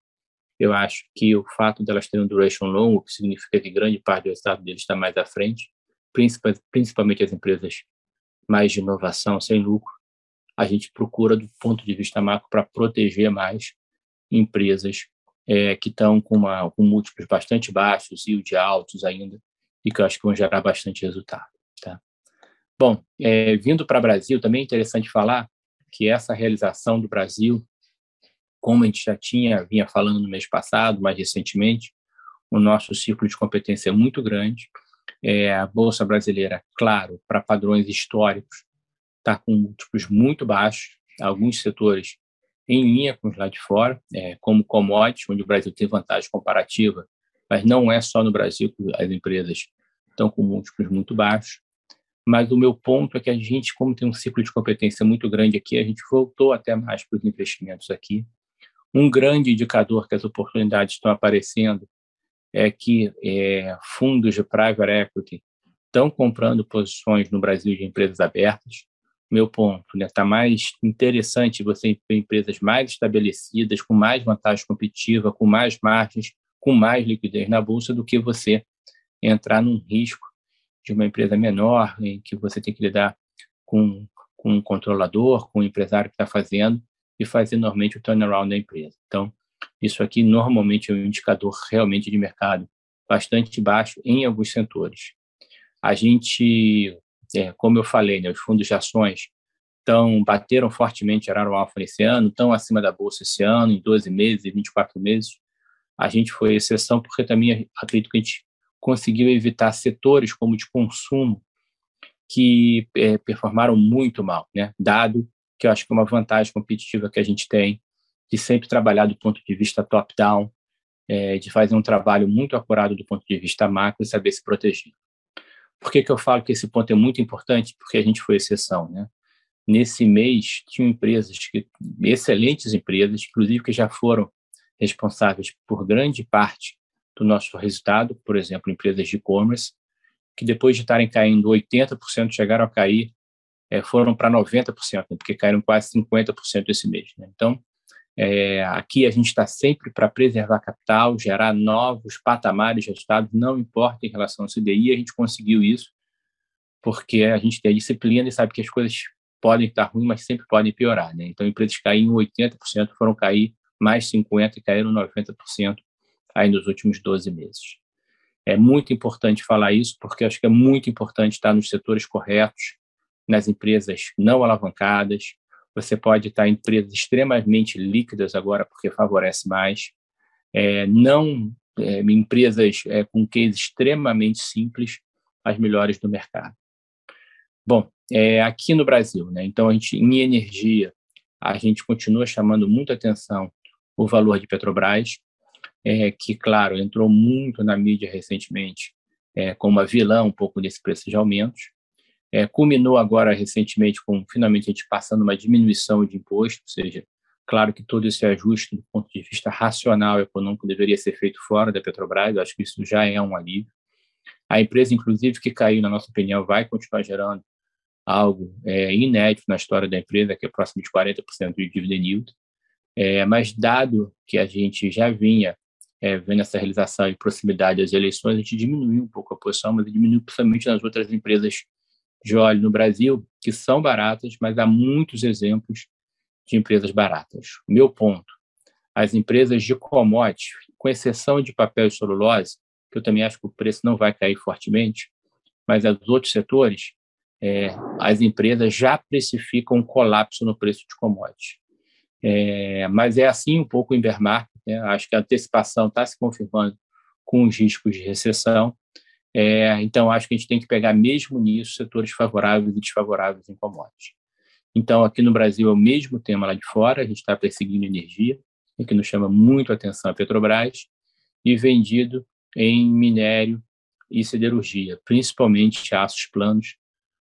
eu acho que o fato delas terem um duration longo, que significa que grande parte do resultado deles está mais à frente, principalmente as empresas mais de inovação, sem lucro, a gente procura, do ponto de vista macro, para proteger mais empresas é, que estão com, com múltiplos bastante baixos, e de altos ainda, e que eu acho que vão gerar bastante resultado. Tá? Bom, é, vindo para o Brasil, também é interessante falar que essa realização do Brasil, como a gente já tinha vinha falando no mês passado, mais recentemente, o nosso ciclo de competência é muito grande. É, a Bolsa Brasileira, claro, para padrões históricos, está com múltiplos muito baixos, alguns setores em linha com os lá de fora, é, como commodities, onde o Brasil tem vantagem comparativa, mas não é só no Brasil que as empresas estão com múltiplos muito baixos. Mas o meu ponto é que a gente, como tem um ciclo de competência muito grande aqui, a gente voltou até mais para os investimentos aqui. Um grande indicador que as oportunidades estão aparecendo é que é, fundos de private equity estão comprando posições no Brasil de empresas abertas meu ponto, né? Está mais interessante você ter empresas mais estabelecidas, com mais vantagem competitiva, com mais margens, com mais liquidez na bolsa, do que você entrar num risco de uma empresa menor, em que você tem que lidar com, com um controlador, com um empresário que está fazendo e fazer normalmente o turnaround da empresa. Então, isso aqui normalmente é um indicador realmente de mercado bastante baixo em alguns setores. A gente é, como eu falei, né, os fundos de ações estão bateram fortemente, geraram alfa esse ano, estão acima da bolsa esse ano, em 12 meses, 24 meses. A gente foi exceção porque também acredito que a gente conseguiu evitar setores como de consumo que é, performaram muito mal, né? Dado que eu acho que é uma vantagem competitiva que a gente tem de sempre trabalhar do ponto de vista top-down, é, de fazer um trabalho muito acurado do ponto de vista macro e saber se proteger. Por que, que eu falo que esse ponto é muito importante? Porque a gente foi exceção, né? Nesse mês, tinham empresas, que, excelentes empresas, inclusive que já foram responsáveis por grande parte do nosso resultado, por exemplo, empresas de e-commerce, que depois de estarem caindo 80%, chegaram a cair, é, foram para 90%, né? porque caíram quase 50% esse mês. Né? Então, É, aqui a gente está sempre para preservar capital, gerar novos patamares de resultados, não importa em relação ao CDI, a gente conseguiu isso, porque a gente tem a disciplina e sabe que as coisas podem estar ruins, mas sempre podem piorar. Né? Então, empresas caíram 80%, foram cair mais 50% e caíram 90% aí nos últimos 12 meses. É muito importante falar isso, porque acho que é muito importante estar nos setores corretos, nas empresas não alavancadas, você pode estar em empresas extremamente líquidas agora, porque favorece mais. É, não é, empresas é, com case extremamente simples, as melhores do mercado. Bom, é, aqui no Brasil, né, então a gente em energia a gente continua chamando muita atenção o valor de Petrobras, é, que claro entrou muito na mídia recentemente é, como uma vilã um pouco desse preço de aumentos. É, culminou agora recentemente com finalmente a gente passando uma diminuição de imposto, ou seja, claro que todo esse ajuste do ponto de vista racional econômico deveria ser feito fora da Petrobras, eu acho que isso já é um alívio. A empresa, inclusive, que caiu, na nossa opinião, vai continuar gerando algo é, inédito na história da empresa, que é próximo de 40% de dividend yield. É, mas, dado que a gente já vinha é, vendo essa realização em proximidade às eleições, a gente diminuiu um pouco a posição, mas diminuiu principalmente nas outras empresas de óleo no Brasil que são baratas, mas há muitos exemplos de empresas baratas. Meu ponto: as empresas de commodities, com exceção de papel e celulose, que eu também acho que o preço não vai cair fortemente, mas os outros setores, é, as empresas já precificam um colapso no preço de commodities. É, mas é assim um pouco o Invermark, né? acho que a antecipação está se confirmando com os riscos de recessão, é, então, acho que a gente tem que pegar mesmo nisso setores favoráveis e desfavoráveis em commodities. Então, aqui no Brasil é o mesmo tema lá de fora, a gente está perseguindo energia, o que nos chama muito a atenção a Petrobras, e vendido em minério e siderurgia, principalmente aços planos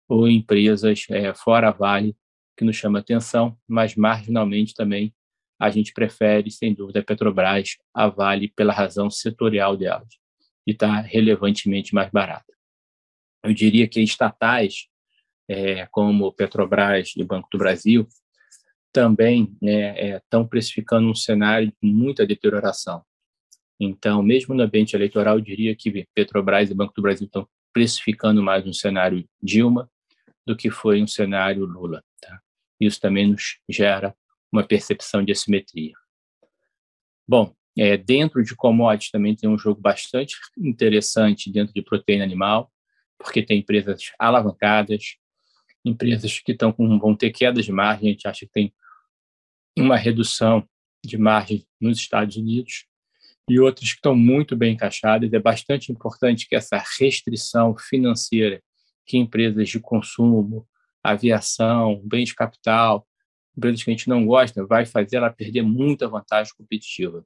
ou empresas é, fora Vale, que nos chama atenção, mas marginalmente também a gente prefere, sem dúvida, a Petrobras a Vale pela razão setorial delas e está relevantemente mais barata. Eu diria que estatais, é, como Petrobras e Banco do Brasil, também né, estão é, precificando um cenário de muita deterioração. Então, mesmo no ambiente eleitoral, eu diria que Petrobras e Banco do Brasil estão precificando mais um cenário Dilma do que foi um cenário Lula. Tá? Isso também nos gera uma percepção de assimetria. Bom, é, dentro de commodities também tem um jogo bastante interessante dentro de proteína animal, porque tem empresas alavancadas, empresas que estão com, vão ter quedas de margem, a gente acha que tem uma redução de margem nos Estados Unidos, e outras que estão muito bem encaixadas. É bastante importante que essa restrição financeira que empresas de consumo, aviação, bens de capital, empresas que a gente não gosta, vai fazer ela perder muita vantagem competitiva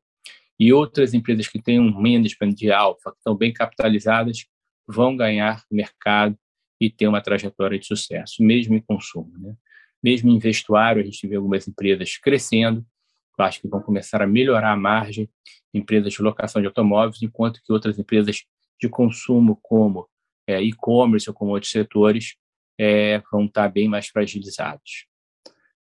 e outras empresas que têm um management de alfa, que estão bem capitalizadas, vão ganhar mercado e ter uma trajetória de sucesso, mesmo em consumo. Né? Mesmo em vestuário, a gente vê algumas empresas crescendo, acho que vão começar a melhorar a margem, empresas de locação de automóveis, enquanto que outras empresas de consumo, como é, e-commerce ou como outros setores, é, vão estar bem mais fragilizados.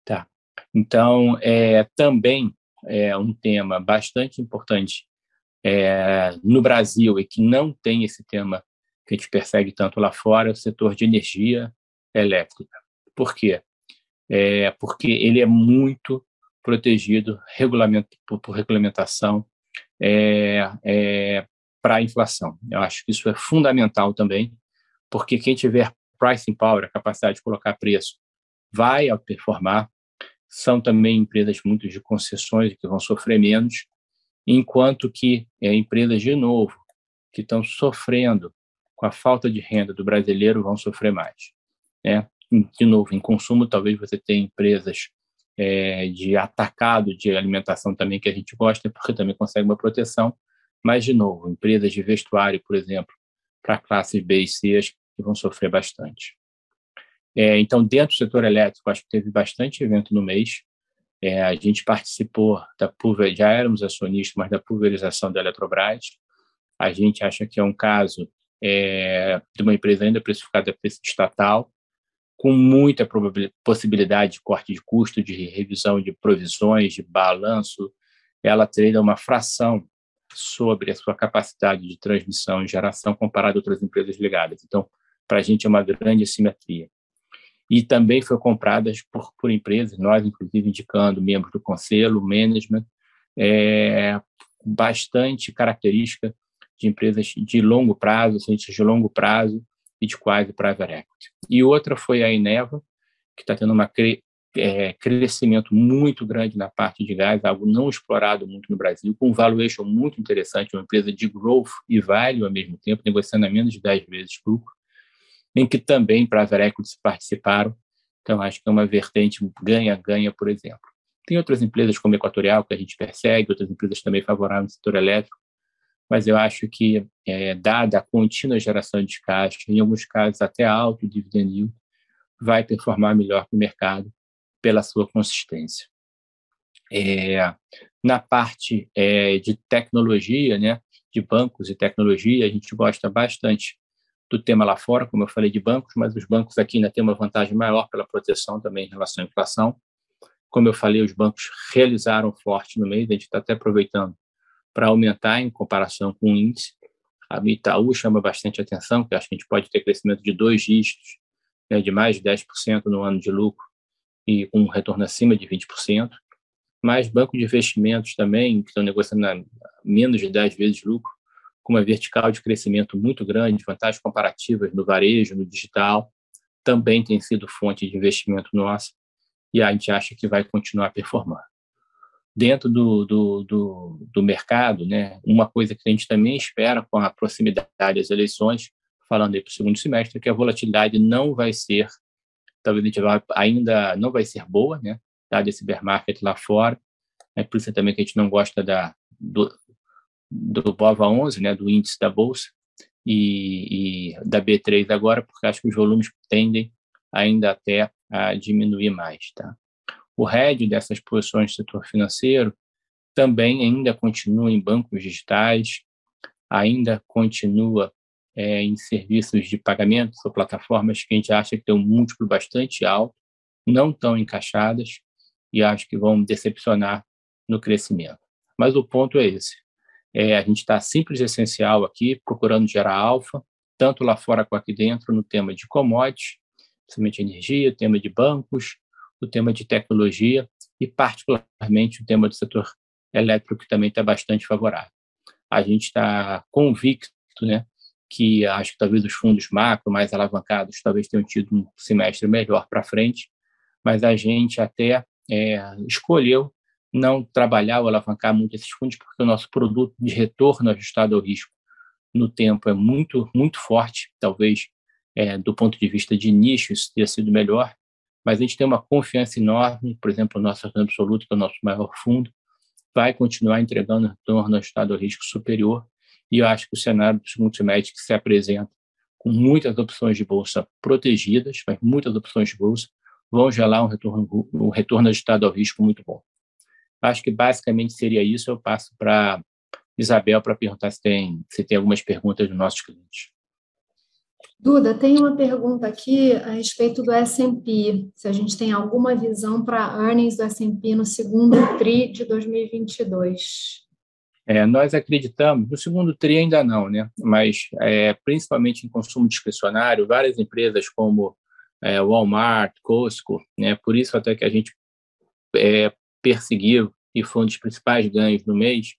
Tá. Então, é, também é um tema bastante importante é, no Brasil e que não tem esse tema que a gente persegue tanto lá fora, é o setor de energia elétrica. Por quê? É porque ele é muito protegido regulamento, por, por regulamentação é, é, para a inflação. Eu acho que isso é fundamental também, porque quem tiver pricing power, a capacidade de colocar preço, vai performar, são também empresas muito de concessões que vão sofrer menos, enquanto que é, empresas, de novo, que estão sofrendo com a falta de renda do brasileiro vão sofrer mais. Né? De novo, em consumo, talvez você tenha empresas é, de atacado de alimentação também que a gente gosta, porque também consegue uma proteção, mas, de novo, empresas de vestuário, por exemplo, para classes B e C, que vão sofrer bastante. É, então, dentro do setor elétrico, acho que teve bastante evento no mês. É, a gente participou da já éramos acionistas, mas da pulverização da Eletrobras. A gente acha que é um caso é, de uma empresa ainda precificada estatal, com muita possibilidade de corte de custo, de revisão de provisões, de balanço. Ela teria uma fração sobre a sua capacidade de transmissão e geração comparada a outras empresas ligadas. Então, para a gente é uma grande assimetria. E também foi comprada por, por empresas, nós, inclusive, indicando membros do conselho, management, é, bastante característica de empresas de longo prazo, cientistas de longo prazo e de quase private equity. E outra foi a Eneva, que está tendo um cre é, crescimento muito grande na parte de gás, algo não explorado muito no Brasil, com um valuation muito interessante, uma empresa de growth e value ao mesmo tempo, negociando a menos de 10 vezes lucro, em que também private equities participaram. Então, acho que é uma vertente ganha-ganha, por exemplo. Tem outras empresas como Equatorial, que a gente persegue, outras empresas também favoráveis no setor elétrico, mas eu acho que, é, dada a contínua geração de caixa, em alguns casos até alto dividend yield, vai performar melhor que o mercado pela sua consistência. É, na parte é, de tecnologia, né, de bancos e tecnologia, a gente gosta bastante do tema lá fora, como eu falei de bancos, mas os bancos aqui ainda têm uma vantagem maior pela proteção também em relação à inflação. Como eu falei, os bancos realizaram forte no mês, a gente está até aproveitando para aumentar em comparação com o índice. A Itaú chama bastante atenção, que acho que a gente pode ter crescimento de dois dígitos, né, de mais de 10% no ano de lucro e um retorno acima de 20%. Mas banco de investimentos também, que estão negociando menos de 10 vezes lucro, com uma vertical de crescimento muito grande, vantagens comparativas no varejo, no digital, também tem sido fonte de investimento nossa e a gente acha que vai continuar performando. Dentro do, do, do, do, mercado, né, uma coisa que a gente também espera com a proximidade das eleições, falando aí para o segundo semestre, é que a volatilidade não vai ser, talvez a gente vai, ainda não vai ser boa, né, dado esse bear market lá fora, é por isso também que a gente não gosta da, do, do BOVA 11, né, do índice da Bolsa, e, e da B3 agora, porque acho que os volumes tendem ainda até a diminuir mais, tá? O RED dessas posições do setor financeiro também ainda continua em bancos digitais, ainda continua é, em serviços de pagamento ou plataformas que a gente acha que tem um múltiplo bastante alto, não tão encaixadas e acho que vão decepcionar no crescimento. Mas o ponto é esse. É, a gente está simples e essencial aqui, procurando gerar alfa, tanto lá fora quanto aqui dentro, no tema de commodities, principalmente energia, tema de bancos, o tema de tecnologia e, particularmente, o tema do setor elétrico, que também está bastante favorável. A gente está convicto né, que acho que talvez os fundos macro mais alavancados talvez tenham tido um semestre melhor para frente, mas a gente até é, escolheu não trabalhar ou alavancar muito esses fundos porque o nosso produto de retorno ajustado ao risco no tempo é muito muito forte, talvez é, do ponto de vista de nicho isso tenha sido melhor, mas a gente tem uma confiança enorme, por exemplo, o nosso retorno absoluto, que é o nosso maior fundo, vai continuar entregando retorno ao estado de risco superior, e eu acho que o cenário do segundo semestre que se apresenta com muitas opções de bolsa protegidas, mas muitas opções de bolsa, vão gerar um retorno, um retorno ajustado ao risco muito bom. Acho que basicamente seria isso. Eu passo para Isabel para perguntar se tem, se tem algumas perguntas dos nossos clientes. Duda, tem uma pergunta aqui a respeito do S&P, se a gente tem alguma visão para earnings do S&P no segundo TRI de 2022. É, nós acreditamos, no segundo TRI ainda não, né? mas é, principalmente em consumo discricionário, várias empresas como é, Walmart, Costco, né? por isso até que a gente é, perseguiu e foi um dos principais ganhos no mês,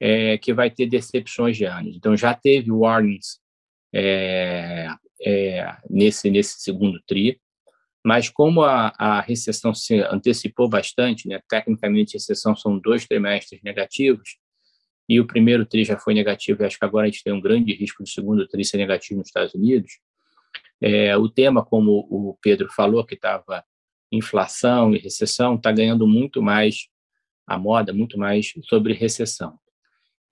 é, que vai ter decepções de anos. Então, já teve warnings é, é, nesse, nesse segundo TRI, mas como a, a recessão se antecipou bastante, né, tecnicamente recessão são dois trimestres negativos, e o primeiro TRI já foi negativo, e acho que agora a gente tem um grande risco do segundo TRI ser negativo nos Estados Unidos, é, o tema, como o Pedro falou, que estava inflação e recessão, está ganhando muito mais a moda, muito mais sobre recessão.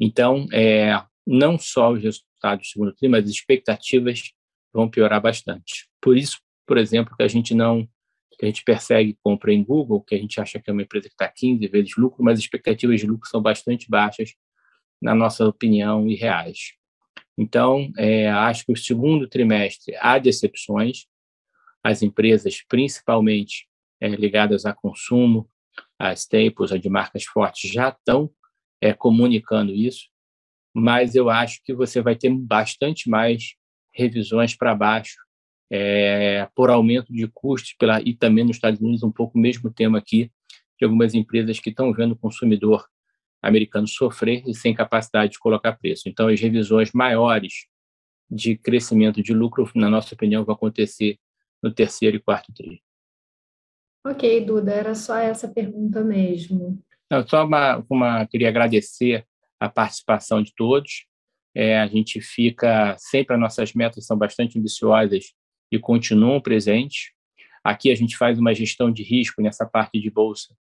Então, é, não só os resultados do segundo TRI, mas as expectativas vão piorar bastante. Por isso, por exemplo, que a gente não que a gente persegue compra em Google, que a gente acha que é uma empresa que está 15 vezes lucro, mas as expectativas de lucro são bastante baixas, na nossa opinião, e reais. Então, é, acho que o segundo trimestre há decepções. as empresas, principalmente é, ligadas a consumo, a staples, a de marcas fortes, já estão é, comunicando isso, mas eu acho que você vai ter bastante mais revisões para baixo é, por aumento de custos pela, e também nos Estados Unidos um pouco o mesmo tema aqui de algumas empresas que estão vendo o consumidor americano sofrer e sem capacidade de colocar preço. Então, as revisões maiores de crescimento de lucro, na nossa opinião, vão acontecer no terceiro e quarto tri. Ok, Duda, era só essa pergunta mesmo. Não, só uma, uma queria agradecer a participação de todos. É, a gente fica sempre as nossas metas são bastante ambiciosas e continuam presentes. Aqui a gente faz uma gestão de risco nessa parte de bolsa.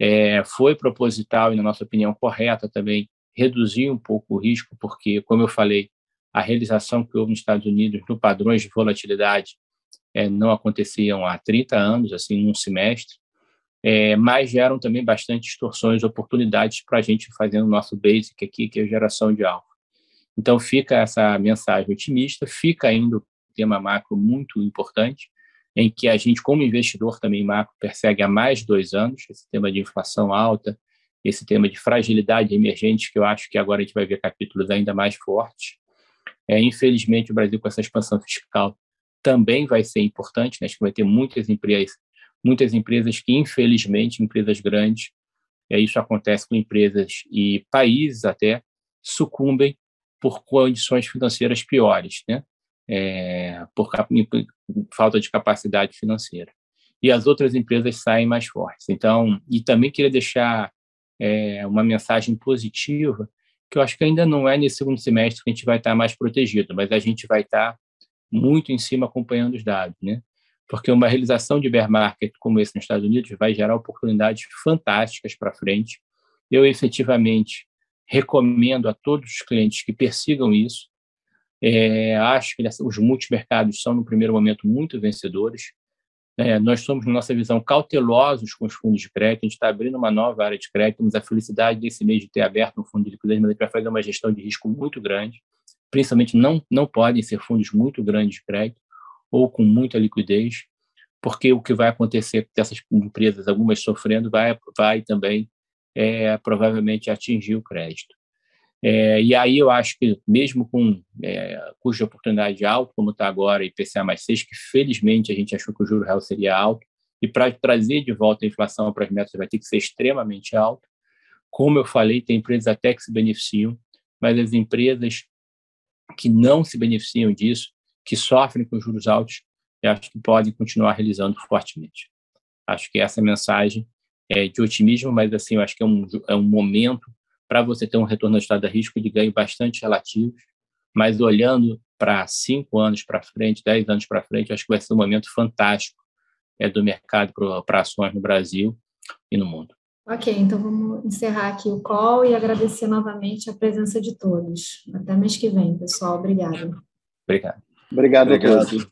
É, foi proposital e, na nossa opinião, correta também reduzir um pouco o risco, porque, como eu falei, a realização que houve nos Estados Unidos no padrões de volatilidade é, não aconteciam há 30 anos, assim, num semestre, é, mas geram também bastante distorções, oportunidades para a gente fazendo o nosso basic aqui, que é geração de alfa. Então, fica essa mensagem otimista, fica ainda o tema macro muito importante, em que a gente, como investidor também macro, persegue há mais de dois anos esse tema de inflação alta, esse tema de fragilidade emergente, que eu acho que agora a gente vai ver capítulos ainda mais fortes. É, infelizmente, o Brasil, com essa expansão fiscal, também vai ser importante, né? acho que vai ter muitas empresas, muitas empresas que, infelizmente, empresas grandes, é, isso acontece com empresas e países até, sucumbem por condições financeiras piores, né? É, por, falta de capacidade financeira. E as outras empresas saem mais fortes. Então, e também queria deixar é, uma mensagem positiva, que eu acho que ainda não é nesse segundo semestre que a gente vai estar mais protegido, mas a gente vai estar muito em cima acompanhando os dados, né? Porque uma realização de bear market como esse nos Estados Unidos vai gerar oportunidades fantásticas para frente. Eu efetivamente recomendo a todos os clientes que persigam isso. É, acho que os multimercados são, no primeiro momento, muito vencedores. É, nós somos, na nossa visão, cautelosos com os fundos de crédito. A gente está abrindo uma nova área de crédito. Temos a felicidade desse mês de ter aberto um fundo de liquidez, mas a gente vai fazer uma gestão de risco muito grande principalmente não, não podem ser fundos muito grandes de crédito ou com muita liquidez, porque o que vai acontecer dessas empresas, algumas sofrendo, vai, vai também é, provavelmente atingir o crédito. É, e aí eu acho que mesmo com é, custo de oportunidade alto, como está agora, IPCA mais 6, que felizmente a gente achou que o juro real seria alto, e para trazer de volta a inflação para as metas vai ter que ser extremamente alto. Como eu falei, tem empresas até que se beneficiam, mas as empresas que não se beneficiam disso, que sofrem com juros altos, eu acho que podem continuar realizando fortemente. Acho que essa mensagem é de otimismo, mas assim, eu acho que é um, é um momento para você ter um retorno ao estado de risco de ganho bastante relativo, mas olhando para cinco anos para frente, dez anos para frente, acho que vai ser um momento fantástico é, do mercado para ações no Brasil e no mundo. Ok, então vamos encerrar aqui o call e agradecer novamente a presença de todos. Até mês que vem, pessoal. Obrigada. Obrigado. Obrigado, Obrigado.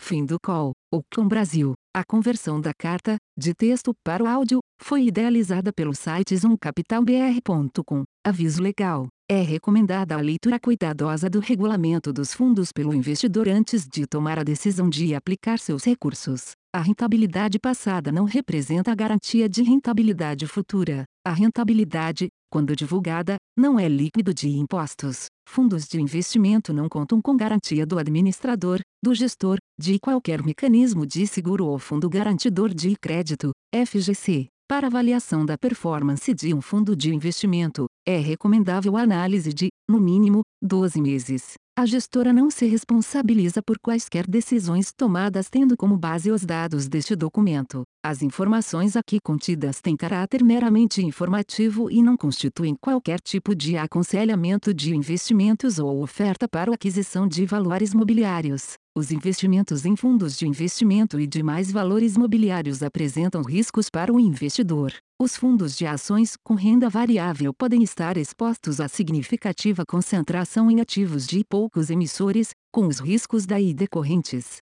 Fim do call. O Clon Brasil. A conversão da carta, de texto para o áudio, foi idealizada pelo site zoomcapitalbr.com. Aviso legal. É recomendada a leitura cuidadosa do regulamento dos fundos pelo investidor antes de tomar a decisão de aplicar seus recursos. A rentabilidade passada não representa a garantia de rentabilidade futura. A rentabilidade, quando divulgada, não é líquido de impostos. Fundos de investimento não contam com garantia do administrador, do gestor, de qualquer mecanismo de seguro ou fundo garantidor de crédito, FGC. Para avaliação da performance de um fundo de investimento, é recomendável a análise de, no mínimo, 12 meses. A gestora não se responsabiliza por quaisquer decisões tomadas tendo como base os dados deste documento. As informações aqui contidas têm caráter meramente informativo e não constituem qualquer tipo de aconselhamento de investimentos ou oferta para aquisição de valores mobiliários. Os investimentos em fundos de investimento e demais valores mobiliários apresentam riscos para o investidor. Os fundos de ações com renda variável podem estar expostos a significativa concentração em ativos de poucos emissores, com os riscos daí decorrentes.